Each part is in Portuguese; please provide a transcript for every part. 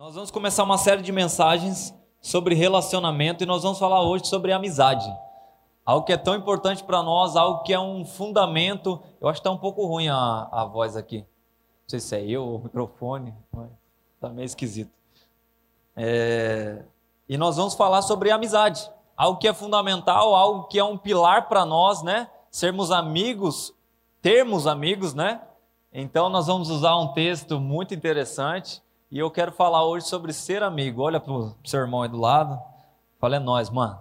Nós vamos começar uma série de mensagens sobre relacionamento e nós vamos falar hoje sobre amizade. Algo que é tão importante para nós, algo que é um fundamento. Eu acho que está um pouco ruim a, a voz aqui. Não sei se é eu ou o microfone, está meio esquisito. É... E nós vamos falar sobre amizade. Algo que é fundamental, algo que é um pilar para nós, né? Sermos amigos, termos amigos, né? Então nós vamos usar um texto muito interessante e eu quero falar hoje sobre ser amigo. Olha para o seu irmão aí do lado. Fala, é nós, mano.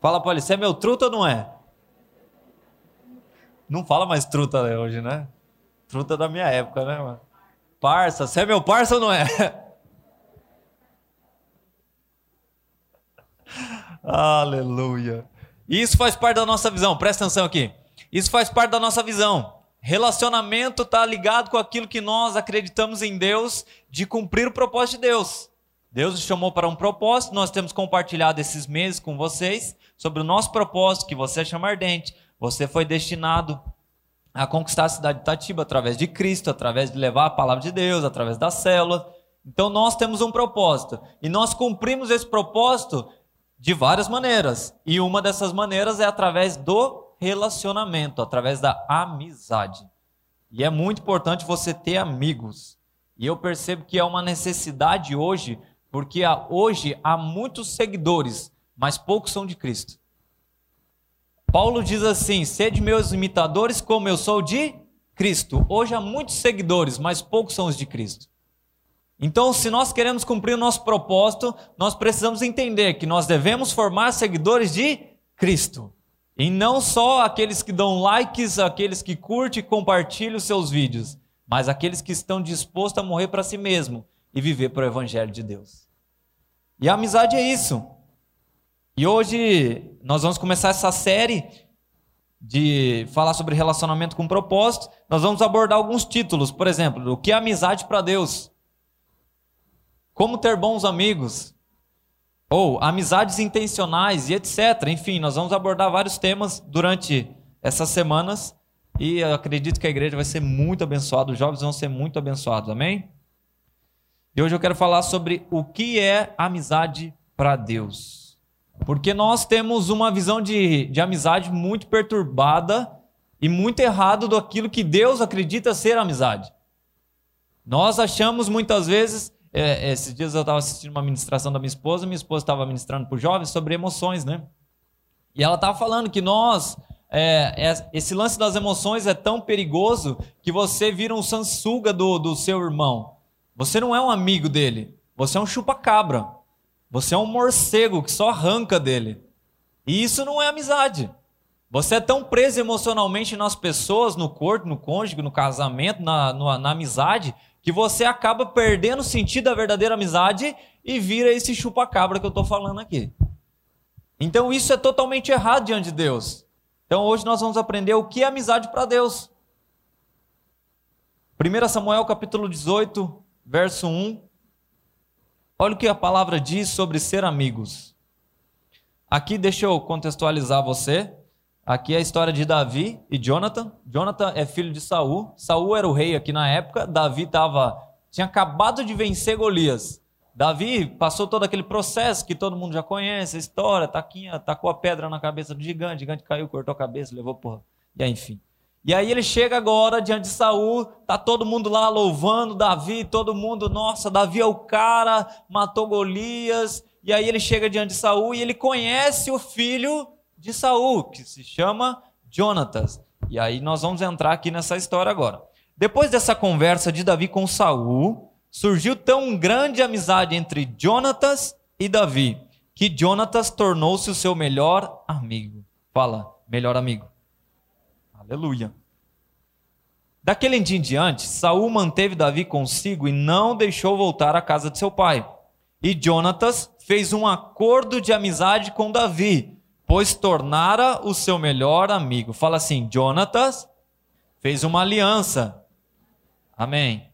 Fala para ele, você é meu truta ou não é? Não fala mais truta hoje, né? Truta da minha época, né, mano? Parça, você é meu parça ou não é? Aleluia. Isso faz parte da nossa visão, presta atenção aqui. Isso faz parte da nossa visão. Relacionamento está ligado com aquilo que nós acreditamos em Deus de cumprir o propósito de Deus. Deus nos chamou para um propósito, nós temos compartilhado esses meses com vocês sobre o nosso propósito, que você é chama ardente. Você foi destinado a conquistar a cidade de Tatiba através de Cristo, através de levar a palavra de Deus, através da célula. Então nós temos um propósito e nós cumprimos esse propósito de várias maneiras. E uma dessas maneiras é através do relacionamento, através da amizade. E é muito importante você ter amigos. E eu percebo que é uma necessidade hoje, porque hoje há muitos seguidores, mas poucos são de Cristo. Paulo diz assim: sede meus imitadores, como eu sou de Cristo. Hoje há muitos seguidores, mas poucos são os de Cristo. Então, se nós queremos cumprir o nosso propósito, nós precisamos entender que nós devemos formar seguidores de Cristo. E não só aqueles que dão likes, aqueles que curtem e compartilham os seus vídeos, mas aqueles que estão dispostos a morrer para si mesmo e viver para o Evangelho de Deus. E a amizade é isso. E hoje nós vamos começar essa série de falar sobre relacionamento com propósito. Nós vamos abordar alguns títulos, por exemplo, o que é amizade para Deus? Como ter bons amigos? Ou amizades intencionais e etc. Enfim, nós vamos abordar vários temas durante essas semanas e eu acredito que a igreja vai ser muito abençoada, os jovens vão ser muito abençoados, amém? E hoje eu quero falar sobre o que é amizade para Deus. Porque nós temos uma visão de, de amizade muito perturbada e muito errado do aquilo que Deus acredita ser amizade. Nós achamos muitas vezes é, esses dias eu estava assistindo uma ministração da minha esposa, minha esposa estava ministrando para os jovens sobre emoções, né? E ela estava falando que nós, é, é, esse lance das emoções é tão perigoso que você vira um sansuga do, do seu irmão. Você não é um amigo dele, você é um chupa-cabra. Você é um morcego que só arranca dele. E isso não é amizade. Você é tão preso emocionalmente nas pessoas, no corpo, no cônjuge, no casamento, na, na, na amizade, que você acaba perdendo o sentido da verdadeira amizade e vira esse chupa-cabra que eu estou falando aqui. Então isso é totalmente errado diante de Deus. Então hoje nós vamos aprender o que é amizade para Deus. 1 Samuel capítulo 18, verso 1. Olha o que a palavra diz sobre ser amigos. Aqui deixa eu contextualizar você. Aqui é a história de Davi e Jonathan. Jonathan é filho de Saul. Saul era o rei aqui na época. Davi tava, tinha acabado de vencer Golias. Davi passou todo aquele processo que todo mundo já conhece, a história, taquinha, tacou a pedra na cabeça do gigante, o gigante caiu, cortou a cabeça, levou porra. E aí, enfim. E aí ele chega agora diante de Saul, tá todo mundo lá louvando Davi, todo mundo, nossa, Davi é o cara, matou Golias. E aí ele chega diante de Saul e ele conhece o filho de Saul, que se chama Jonatas. E aí nós vamos entrar aqui nessa história agora. Depois dessa conversa de Davi com Saul, surgiu tão grande amizade entre Jonatas e Davi, que Jonatas tornou-se o seu melhor amigo. Fala, melhor amigo. Aleluia. Daquele dia em diante, Saul manteve Davi consigo e não deixou voltar à casa de seu pai. E Jonatas fez um acordo de amizade com Davi, pois tornara o seu melhor amigo. Fala assim: Jonatas fez uma aliança. Amém.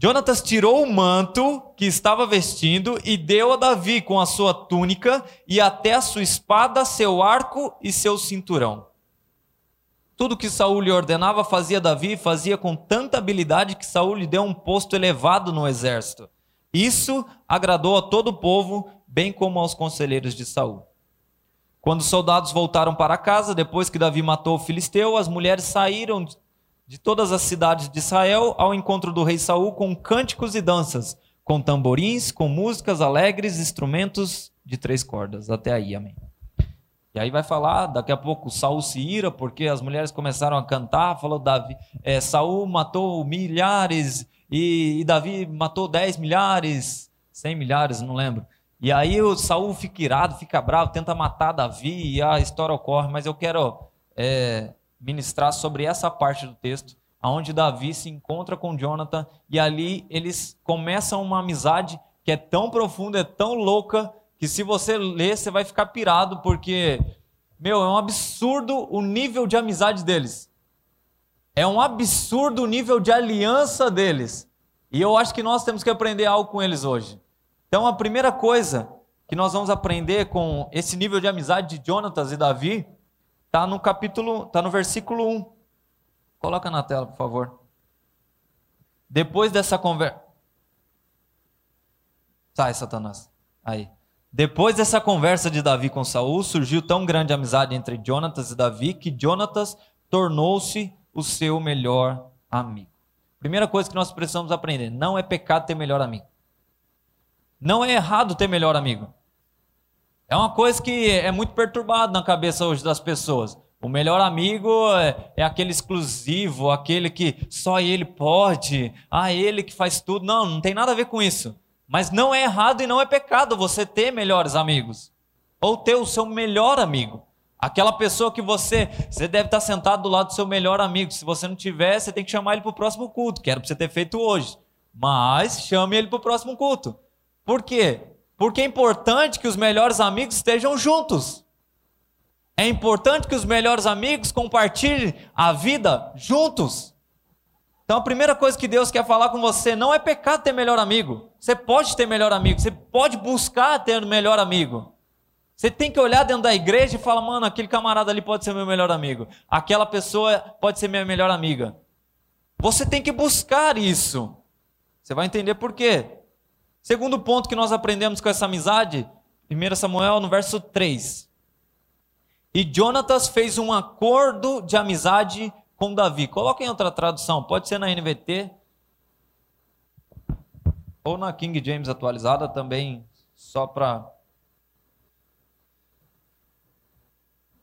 Jonatas tirou o manto que estava vestindo e deu a Davi com a sua túnica e até a sua espada, seu arco e seu cinturão. Tudo que Saul lhe ordenava fazia Davi, fazia com tanta habilidade que Saul lhe deu um posto elevado no exército. Isso agradou a todo o povo, bem como aos conselheiros de Saul. Quando os soldados voltaram para casa, depois que Davi matou o filisteu, as mulheres saíram de todas as cidades de Israel ao encontro do rei Saul com cânticos e danças, com tamborins, com músicas alegres, instrumentos de três cordas. Até aí, amém. E aí vai falar, daqui a pouco Saul se ira, porque as mulheres começaram a cantar, falou Davi, é, Saul matou milhares e, e, Davi matou dez milhares, cem milhares, não lembro. E aí o Saul fica irado, fica bravo, tenta matar Davi e a história ocorre, mas eu quero é, ministrar sobre essa parte do texto, onde Davi se encontra com Jonathan e ali eles começam uma amizade que é tão profunda, é tão louca, que se você ler, você vai ficar pirado, porque, meu, é um absurdo o nível de amizade deles. É um absurdo o nível de aliança deles. E eu acho que nós temos que aprender algo com eles hoje. Então, a primeira coisa que nós vamos aprender com esse nível de amizade de Jonatas e Davi está no capítulo, está no versículo 1. Coloca na tela, por favor. Depois dessa conversa. Sai, Satanás. Aí. Depois dessa conversa de Davi com Saul, surgiu tão grande amizade entre Jonatas e Davi que Jonatas tornou-se o seu melhor amigo. Primeira coisa que nós precisamos aprender: não é pecado ter melhor amigo. Não é errado ter melhor amigo. É uma coisa que é muito perturbada na cabeça hoje das pessoas. O melhor amigo é, é, aquele exclusivo, aquele que só ele pode, ah, ele que faz tudo. Não, não tem nada a ver com isso. Mas não é errado e não é pecado você ter melhores amigos. Ou ter o seu melhor amigo. Aquela pessoa que você. Você deve estar sentado do lado do seu melhor amigo. Se você não tiver, você tem que chamar ele para o próximo culto, que era para você ter feito hoje. Mas chame ele para o próximo culto. Por quê? Porque é importante que os melhores amigos estejam juntos. É importante que os melhores amigos compartilhem a vida juntos. Então a primeira coisa que Deus quer falar com você não é pecado ter melhor amigo. Você pode ter melhor amigo, você pode buscar ter melhor amigo. Você tem que olhar dentro da igreja e falar, mano, aquele camarada ali pode ser meu melhor amigo. Aquela pessoa pode ser minha melhor amiga. Você tem que buscar isso. Você vai entender por quê. Segundo ponto que nós aprendemos com essa amizade, 1 Samuel no verso 3. E Jonatas fez um acordo de amizade com Davi. Coloca em outra tradução, pode ser na NVT ou na King James atualizada também, só para.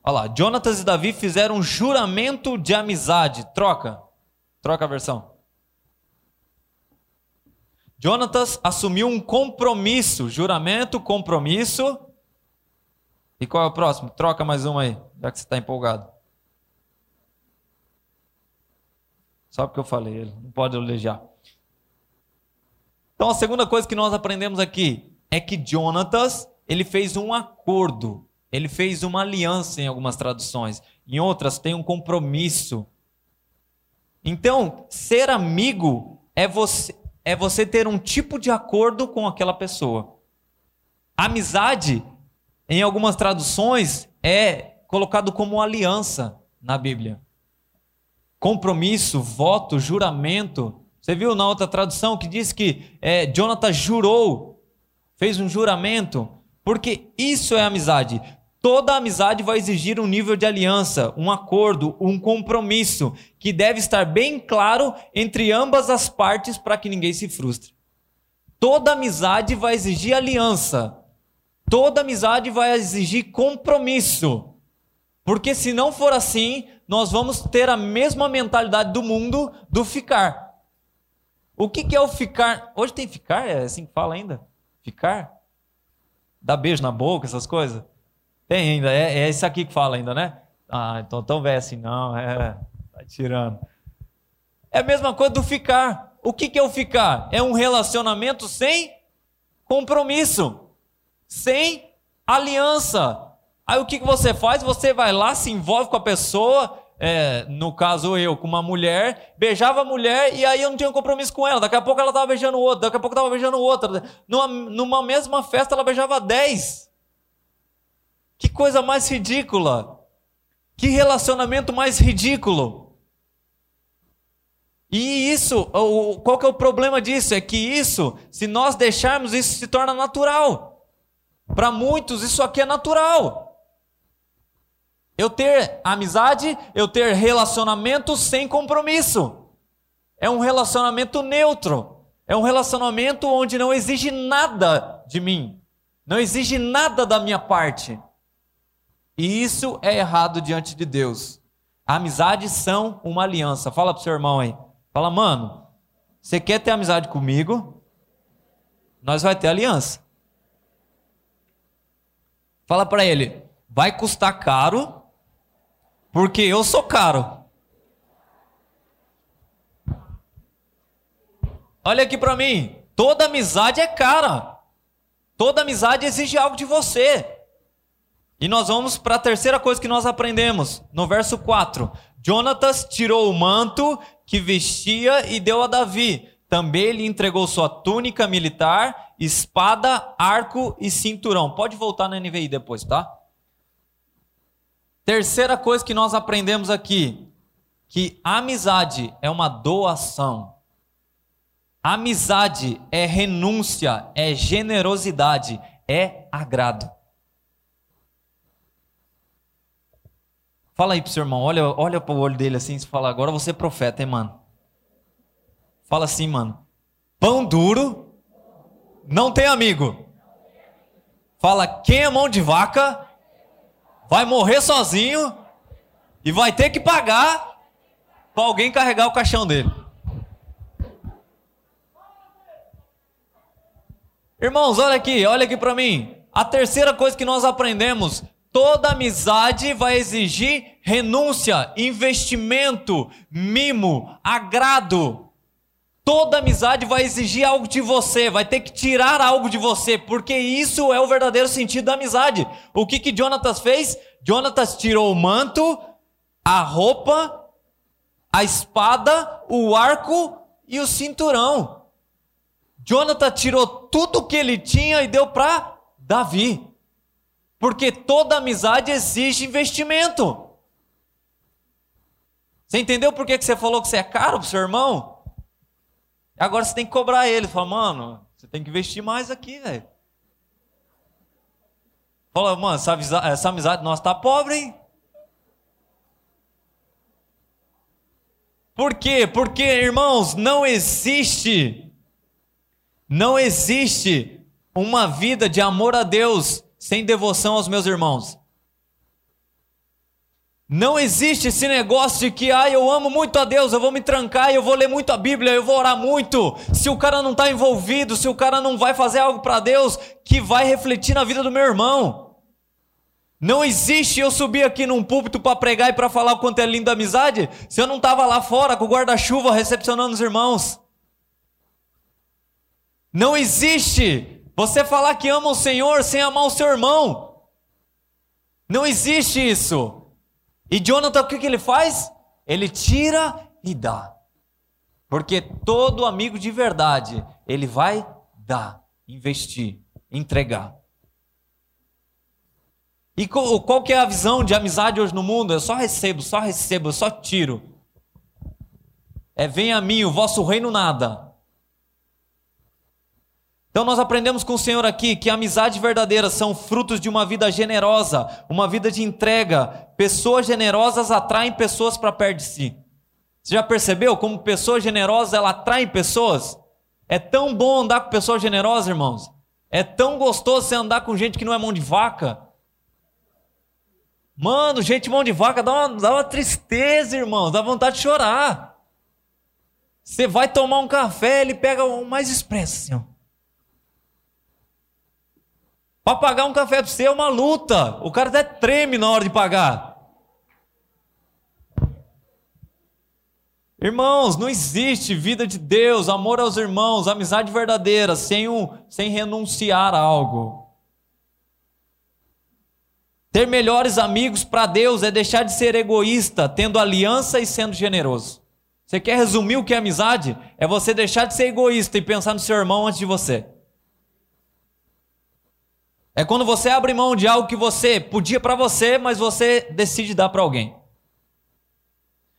Olha lá, Jonatas e Davi fizeram um juramento de amizade. Troca. Troca a versão. Jonatas assumiu um compromisso, juramento, compromisso. E qual é o próximo? Troca mais um aí, já que você está empolgado. Só porque eu falei, ele não pode elogiar. Então a segunda coisa que nós aprendemos aqui é que Jonatas, ele fez um acordo, ele fez uma aliança em algumas traduções, em outras tem um compromisso. Então, ser amigo é você é você ter um tipo de acordo com aquela pessoa. Amizade, em algumas traduções, é colocado como aliança na Bíblia compromisso, voto, juramento. Você viu na outra tradução que diz que é, Jonathan jurou, fez um juramento, porque isso é amizade. Toda amizade vai exigir um nível de aliança, um acordo, um compromisso, que deve estar bem claro entre ambas as partes para que ninguém se frustre. Toda amizade vai exigir aliança. Toda amizade vai exigir compromisso. Porque se não for assim, nós vamos ter a mesma mentalidade do mundo do ficar. O que, que é o ficar? Hoje tem ficar? É assim que fala ainda? Ficar? Dar beijo na boca, essas coisas? Tem ainda, é, é isso aqui que fala ainda, né? Ah, então tão velho assim, não, é, tá tirando. É a mesma coisa do ficar. O que, que é o ficar? É um relacionamento sem compromisso, sem aliança. Aí o que, que você faz? Você vai lá, se envolve com a pessoa, é, no caso eu, com uma mulher, beijava a mulher e aí eu não tinha compromisso com ela. Daqui a pouco ela estava beijando o outro, daqui a pouco estava beijando outra. Numa, numa mesma festa ela beijava dez. Que coisa mais ridícula. Que relacionamento mais ridículo. E isso, qual que é o problema disso? É que isso, se nós deixarmos, isso se torna natural. Para muitos, isso aqui é natural. Eu ter amizade, eu ter relacionamento sem compromisso. É um relacionamento neutro. É um relacionamento onde não exige nada de mim. Não exige nada da minha parte. E isso é errado diante de Deus. Amizades são uma aliança. Fala pro seu irmão aí. Fala, mano, você quer ter amizade comigo? Nós vai ter aliança. Fala para ele, vai custar caro, porque eu sou caro. Olha aqui para mim, toda amizade é cara. Toda amizade exige algo de você. E nós vamos para a terceira coisa que nós aprendemos, no verso 4. Jonatas tirou o manto que vestia e deu a Davi. Também lhe entregou sua túnica militar, espada, arco e cinturão. Pode voltar na NVI depois, tá? Terceira coisa que nós aprendemos aqui, que amizade é uma doação. Amizade é renúncia, é generosidade, é agrado. Fala aí pro seu irmão, olha, olha pro olho dele assim e fala, agora você é profeta, hein, mano? Fala assim, mano. Pão duro não tem amigo. Fala, quem é mão de vaca vai morrer sozinho e vai ter que pagar para alguém carregar o caixão dele. Irmãos, olha aqui, olha aqui para mim. A terceira coisa que nós aprendemos Toda amizade vai exigir renúncia, investimento, mimo, agrado. Toda amizade vai exigir algo de você, vai ter que tirar algo de você, porque isso é o verdadeiro sentido da amizade. O que que Jonatas fez? Jonatas tirou o manto, a roupa, a espada, o arco e o cinturão. Jonatas tirou tudo que ele tinha e deu para Davi. Porque toda amizade exige investimento. Você entendeu por que você falou que você é caro pro seu irmão? Agora você tem que cobrar ele. Fala, mano, você tem que investir mais aqui, velho. Fala, mano, essa essa amizade nossa tá pobre, hein? Por quê? Porque, irmãos, não existe, não existe uma vida de amor a Deus sem devoção aos meus irmãos. Não existe esse negócio de que, ah, eu amo muito a Deus, eu vou me trancar, eu vou ler muito a Bíblia, eu vou orar muito. Se o cara não está envolvido, se o cara não vai fazer algo para Deus que vai refletir na vida do meu irmão. Não existe eu subir aqui num púlpito para pregar e para falar o quanto é linda a amizade, se eu não estava lá fora com o guarda-chuva recepcionando os irmãos. Não existe você falar que ama o Senhor sem amar o seu irmão. Não existe isso. E Jonathan, o que, que ele faz? Ele tira e dá. Porque todo amigo de verdade, ele vai dar, investir, entregar. E qual, qual que é a visão de amizade hoje no mundo? Eu só recebo, só recebo, eu só tiro. É vem a mim, o vosso reino nada. Então nós aprendemos com o Senhor aqui que a amizade verdadeira são frutos de uma vida generosa, uma vida de entrega. Pessoas generosas atraem pessoas para perto de si. Você já percebeu como pessoa generosa ela atrai pessoas? É tão bom andar com pessoas generosas, irmãos. É tão gostoso você andar com gente que não é mão de vaca. Mano, gente mão de vaca dá uma, dá uma tristeza, irmão. Dá vontade de chorar. Você vai tomar um café, ele pega o mais expresso, ó. Para pagar um café para você é uma luta. O cara até treme na hora de pagar. Irmãos, não existe vida de Deus, amor aos irmãos, amizade verdadeira, sem, um, sem renunciar a algo. Ter melhores amigos para Deus é deixar de ser egoísta, tendo aliança e sendo generoso. Você quer resumir o que é amizade? É você deixar de ser egoísta e pensar no seu irmão antes de você. É quando você abre mão de algo que você podia para você, mas você decide dar para alguém.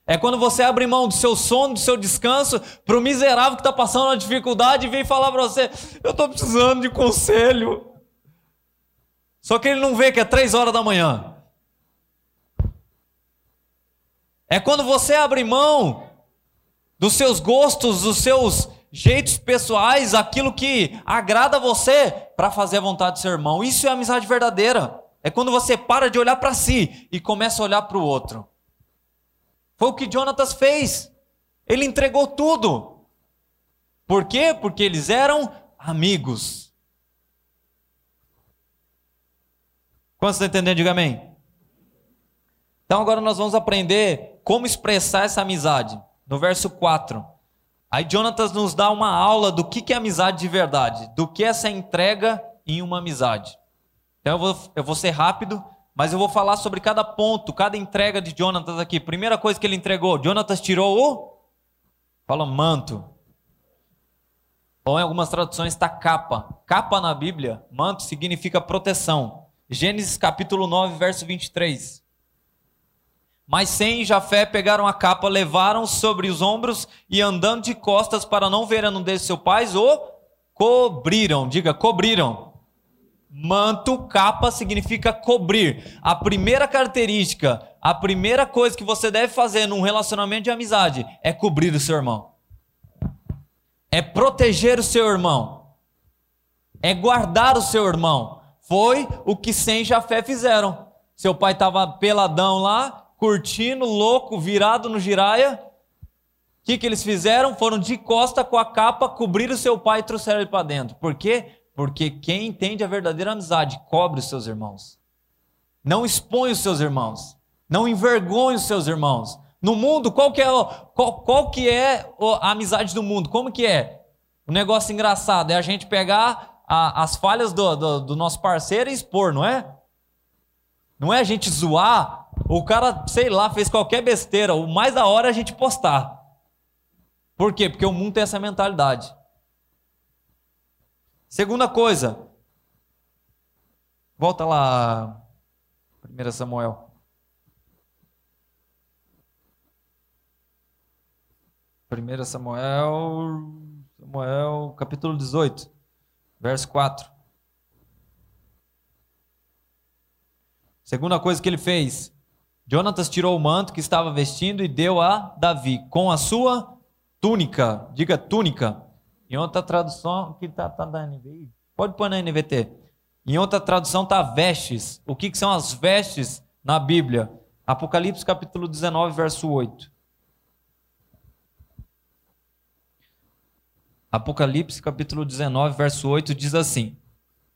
É quando você abre mão do seu sono, do seu descanso, para o miserável que está passando uma dificuldade e vem falar para você: Eu estou precisando de conselho. Só que ele não vê que é três horas da manhã. É quando você abre mão dos seus gostos, dos seus jeitos pessoais, aquilo que agrada a você, para fazer a vontade do seu irmão. Isso é amizade verdadeira. É quando você para de olhar para si e começa a olhar para o outro. Foi o que Jonatas fez. Ele entregou tudo. Por quê? Porque eles eram amigos. Quantos estão entendendo? Diga amém. Então agora nós vamos aprender como expressar essa amizade. No verso 4. Aí Jonatas nos dá uma aula do que é amizade de verdade, do que é essa entrega em uma amizade. Então eu vou, eu vou ser rápido, mas eu vou falar sobre cada ponto, cada entrega de Jonatas aqui. Primeira coisa que ele entregou, Jonatas tirou o fala manto. Ou em algumas traduções está capa. Capa na Bíblia, manto significa proteção. Gênesis capítulo 9, verso 23. Mas Sem Jafé pegaram a capa, levaram sobre os ombros e andando de costas para não ver a nudez de seu pai, o cobriram. Diga, cobriram. Manto, capa significa cobrir. A primeira característica, a primeira coisa que você deve fazer num relacionamento de amizade é cobrir o seu irmão. É proteger o seu irmão. É guardar o seu irmão. Foi o que Sem Jafé fizeram. Seu pai estava peladão lá, curtindo, louco, virado no giraia. O que, que eles fizeram? Foram de costa com a capa, cobrir o seu pai e trouxeram ele para dentro. Por quê? Porque quem entende a verdadeira amizade cobre os seus irmãos. Não expõe os seus irmãos. Não envergonhe os seus irmãos. No mundo, qual que é, qual, qual que é a amizade do mundo? Como que é? O negócio engraçado é a gente pegar a, as falhas do, do, do nosso parceiro e expor, não é? Não é a gente zoar, o cara, sei lá, fez qualquer besteira. O mais da hora é a gente postar. Por quê? Porque o mundo tem essa mentalidade. Segunda coisa. Volta lá, 1 Samuel. 1 Samuel, Samuel, capítulo 18, verso 4. Segunda coisa que ele fez, Jonatas tirou o manto que estava vestindo e deu a Davi com a sua túnica. Diga túnica. Em outra tradução, que está tá da NVI? Pode pôr na NVT. Em outra tradução está vestes. O que, que são as vestes na Bíblia? Apocalipse capítulo 19, verso 8. Apocalipse capítulo 19, verso 8 diz assim: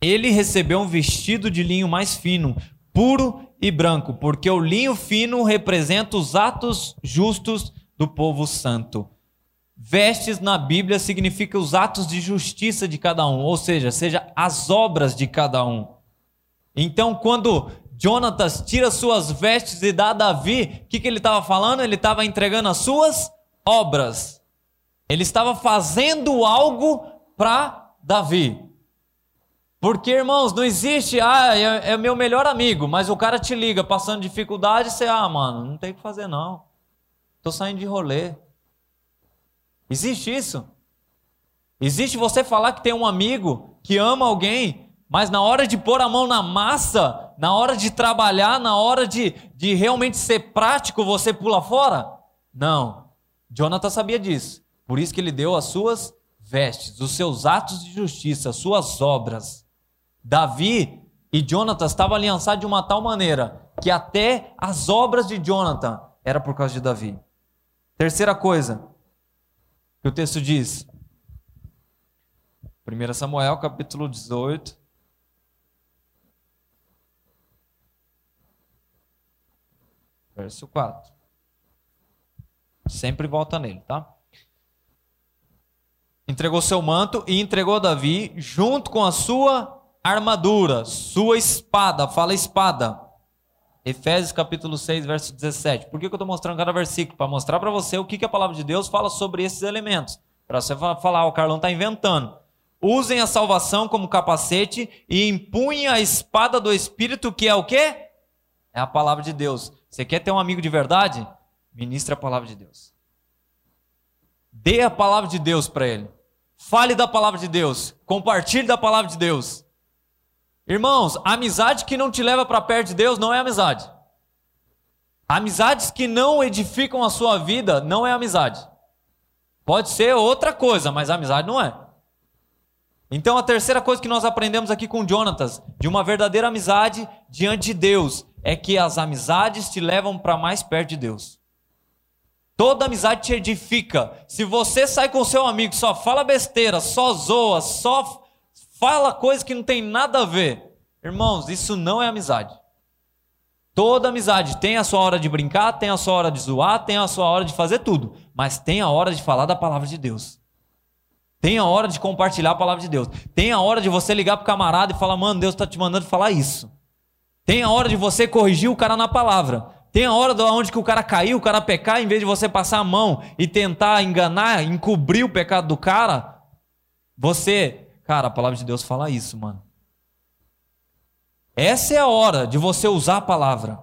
Ele recebeu um vestido de linho mais fino, puro e branco, porque o linho fino representa os atos justos do povo santo. Vestes na Bíblia significa os atos de justiça de cada um, ou seja, seja as obras de cada um. Então, quando Jonatas tira suas vestes e dá a Davi, o que, que ele estava falando? Ele estava entregando as suas obras. Ele estava fazendo algo para Davi. Porque, irmãos, não existe, ah, é, é, meu melhor amigo, mas o cara te liga passando dificuldade você, ah, mano, não tem o que fazer não. Tô saindo de rolê. Existe isso? Existe você falar que tem um amigo que ama alguém, mas na hora de pôr a mão na massa, na hora de trabalhar, na hora de, de realmente ser prático, você pula fora? Não. Jonathan sabia disso. Por isso que ele deu as suas vestes, os seus atos de justiça, as suas obras. Davi e Jonathan estavam aliançados de uma tal maneira que até as obras de Jonathan era por causa de Davi. Terceira coisa, que o texto diz. 1 Samuel, capítulo 18. Verso 4. Sempre volta nele, tá? Entregou seu manto e entregou Davi junto com a sua armadura, sua espada. Fala espada. Efésios capítulo 6, verso 17. Por que, que eu estou mostrando cada versículo? Para mostrar para você o que, que a palavra de Deus fala sobre esses elementos. Para você falar, o Carlão está inventando. usem a salvação como capacete e empunhem a espada do Espírito, que é o quê? É a palavra de Deus. Você quer ter um amigo de verdade? Ministre a palavra de Deus. Dê a palavra de Deus para ele. Fale da palavra de Deus. Compartilhe da palavra de Deus. Irmãos, amizade que não te leva para perto de Deus não é amizade. Amizades que não edificam a sua vida não é amizade. Pode ser outra coisa, mas amizade não é. Então a terceira coisa que nós aprendemos aqui com Jonatas, de uma verdadeira amizade diante de Deus, é que as amizades te levam para mais perto de Deus. Toda amizade te edifica. Se você sai com seu amigo, só fala besteira, só zoa, só fala coisa que não tem nada a ver, irmãos, isso não é amizade. Toda amizade tem a sua hora de brincar, tem a sua hora de zoar, tem a sua hora de fazer tudo, mas tem a hora de falar da palavra de Deus. Tem a hora de compartilhar a palavra de Deus. Tem a hora de você ligar pro camarada e falar: "Mano, Deus está te mandando falar isso". Tem a hora de você corrigir o cara na palavra. Tem a hora de onde que o cara caiu, o cara pecar, em vez de você passar a mão e tentar enganar, encobrir o pecado do cara, você, cara, a palavra de Deus fala isso, mano. Essa é a hora de você usar a palavra.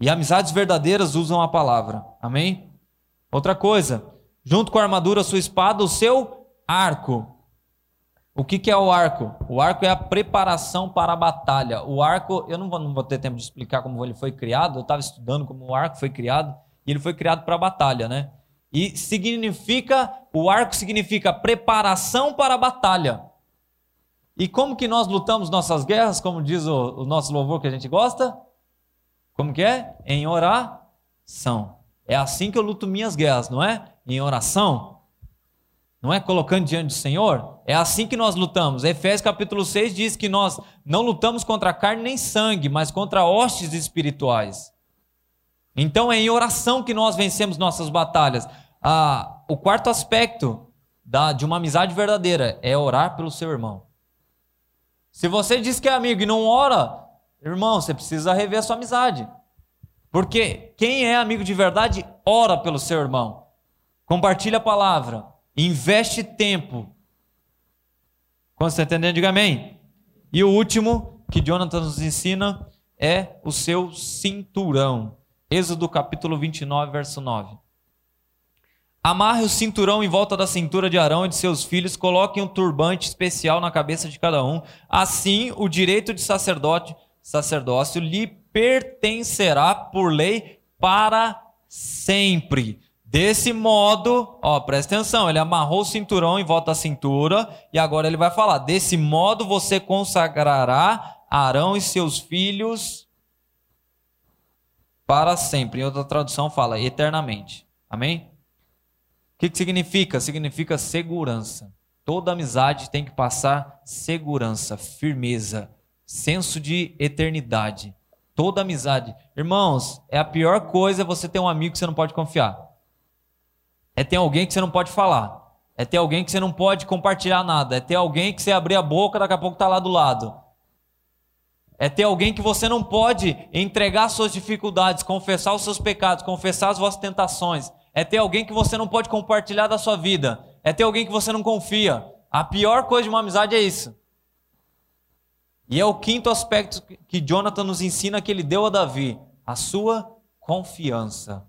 E amizades verdadeiras usam a palavra. Amém? Outra coisa, junto com a armadura, sua espada, o seu arco. O que, que é o arco? O arco é a preparação para a batalha. O arco, eu não vou, não vou ter tempo de explicar como ele foi criado, eu estava estudando como o arco foi criado, e ele foi criado para a batalha, né? E significa, o arco significa preparação para a batalha. E como que nós lutamos nossas guerras, como diz o, o nosso louvor que a gente gosta? Como que é? Em oração. É assim que eu luto minhas guerras, não é? Em oração. Não é colocando diante do Senhor? É assim que nós lutamos. Efésios capítulo 6 diz que nós não lutamos contra carne nem sangue, mas contra hostes espirituais. Então é em oração que nós vencemos nossas batalhas. Ah, o quarto aspecto da, de uma amizade verdadeira é orar pelo seu irmão. Se você diz que é amigo e não ora, irmão, você precisa rever a sua amizade. Porque quem é amigo de verdade, ora pelo seu irmão. Compartilha a palavra. Investe tempo. Quando você está entendendo, diga amém. E o último que Jonathan nos ensina é o seu cinturão. Êxodo capítulo 29, verso 9. Amarre o cinturão em volta da cintura de Arão e de seus filhos, coloque um turbante especial na cabeça de cada um. Assim, o direito de sacerdote, sacerdócio lhe pertencerá por lei para sempre. Desse modo, ó, presta atenção, ele amarrou o cinturão em volta da cintura e agora ele vai falar: desse modo você consagrará Arão e seus filhos para sempre. Em outra tradução fala eternamente. Amém? Que, que significa? Significa segurança. Toda amizade tem que passar segurança, firmeza, senso de eternidade. Toda amizade. Irmãos, é a pior coisa você ter um amigo que você não pode confiar. É ter alguém que você não pode falar. É ter alguém que você não pode compartilhar nada. É ter alguém que você abrir a boca, daqui a pouco está lá do lado. É ter alguém que você não pode entregar suas dificuldades, confessar os seus pecados, confessar as vossas tentações. É ter alguém que você não pode compartilhar da sua vida. É ter alguém que você não confia. A pior coisa de uma amizade é isso. E é o quinto aspecto que Jonathan nos ensina que ele deu a Davi: a sua confiança.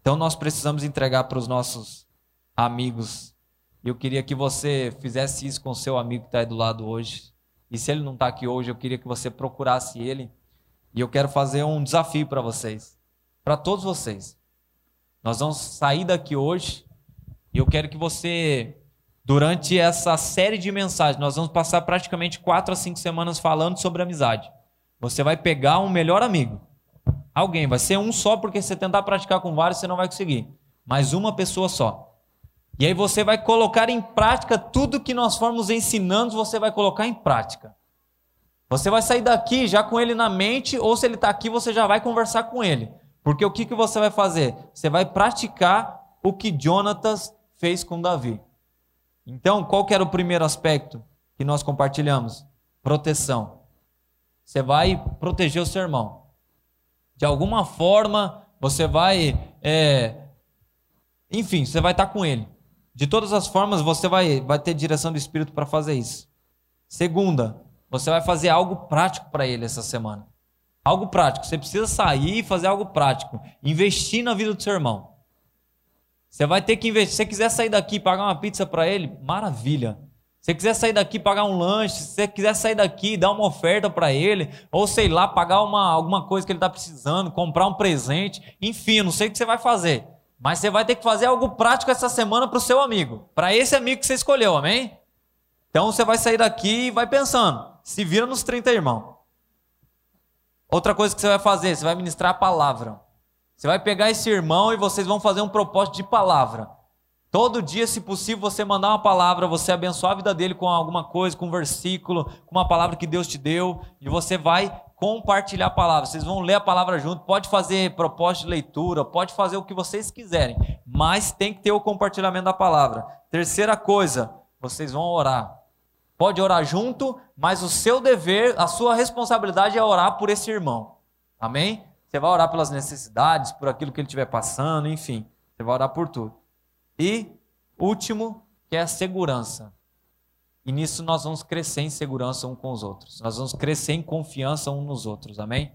Então nós precisamos entregar para os nossos amigos. Eu queria que você fizesse isso com o seu amigo que está aí do lado hoje. E se ele não está aqui hoje, eu queria que você procurasse ele. E eu quero fazer um desafio para vocês, para todos vocês. Nós vamos sair daqui hoje e eu quero que você, durante essa série de mensagens, nós vamos passar praticamente quatro a cinco semanas falando sobre amizade. Você vai pegar um melhor amigo. Alguém, vai ser um só, porque você tentar praticar com vários, você não vai conseguir. Mas uma pessoa só. E aí você vai colocar em prática tudo que nós formos ensinando, você vai colocar em prática. Você vai sair daqui já com ele na mente, ou se ele está aqui, você já vai conversar com ele. Porque o que, que você vai fazer? Você vai praticar o que Jonatas fez com Davi. Então, qual que era o primeiro aspecto que nós compartilhamos? Proteção. Você vai proteger o seu irmão. De alguma forma, você vai. É... Enfim, você vai estar com ele. De todas as formas, você vai, vai ter direção do Espírito para fazer isso. Segunda, você vai fazer algo prático para ele essa semana. Algo prático. Você precisa sair e fazer algo prático. Investir na vida do seu irmão. Você vai ter que investir. Se você quiser sair daqui e pagar uma pizza para ele, maravilha. Se você quiser sair daqui pagar um lanche, se você quiser sair daqui e dar uma oferta para ele, ou sei lá, pagar uma, alguma coisa que ele está precisando, comprar um presente, enfim, não sei o que você vai fazer. Mas você vai ter que fazer algo prático essa semana para o seu amigo, para esse amigo que você escolheu, amém? Então você vai sair daqui e vai pensando, se vira nos 30 irmãos. Outra coisa que você vai fazer, você vai ministrar a palavra. Você vai pegar esse irmão e vocês vão fazer um propósito de palavra. Todo dia, se possível, você mandar uma palavra, você abençoar a vida dele com alguma coisa, com um versículo, com uma palavra que Deus te deu, e você vai compartilhar a palavra. Vocês vão ler a palavra junto, pode fazer propósito de leitura, pode fazer o que vocês quiserem, mas tem que ter o compartilhamento da palavra. Terceira coisa, vocês vão orar. Pode orar junto, mas o seu dever, a sua responsabilidade é orar por esse irmão. Amém? Você vai orar pelas necessidades, por aquilo que ele estiver passando, enfim. Você vai orar por tudo. E último, que é a segurança. E nisso nós vamos crescer em segurança um com os outros. Nós vamos crescer em confiança um nos outros. Amém?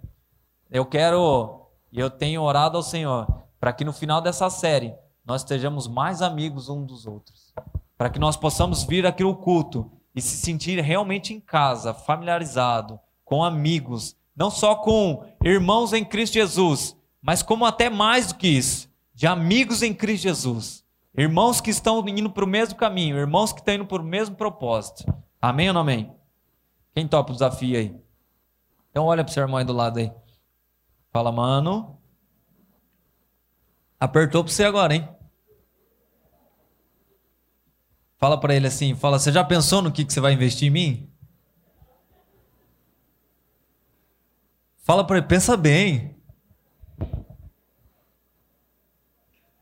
Eu quero, e eu tenho orado ao Senhor, para que no final dessa série nós estejamos mais amigos um dos outros. Para que nós possamos vir aqui no culto e se sentir realmente em casa, familiarizado, com amigos, não só com irmãos em Cristo Jesus, mas como até mais do que isso, de amigos em Cristo Jesus. Irmãos que estão indo para o mesmo caminho, irmãos que estão indo para o mesmo propósito. Amém ou não amém? Quem topa o desafio aí? Então olha para o seu irmão aí do lado aí. Fala, mano. Apertou para você agora, hein? Fala para ele assim, fala, você já pensou no que, que você vai investir em mim? Fala para ele, pensa bem.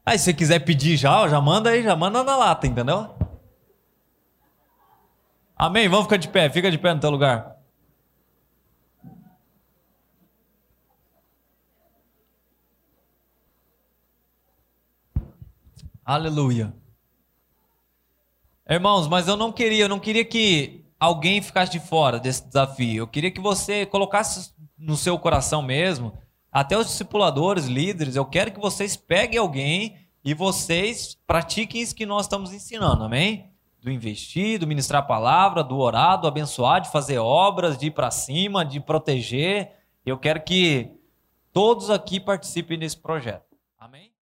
Aí se você quiser pedir já, já manda aí, já manda na lata, entendeu? Amém? Vamos ficar de pé, fica de pé no teu lugar. Aleluia. Irmãos, mas eu não queria, eu não queria que alguém ficasse de fora desse desafio. Eu queria que você colocasse no seu coração mesmo, até os discipuladores, líderes, eu quero que vocês peguem alguém e vocês pratiquem isso que nós estamos ensinando, amém? Do investir, do ministrar a palavra, do orar, do abençoar, de fazer obras, de ir para cima, de proteger. Eu quero que todos aqui participem desse projeto.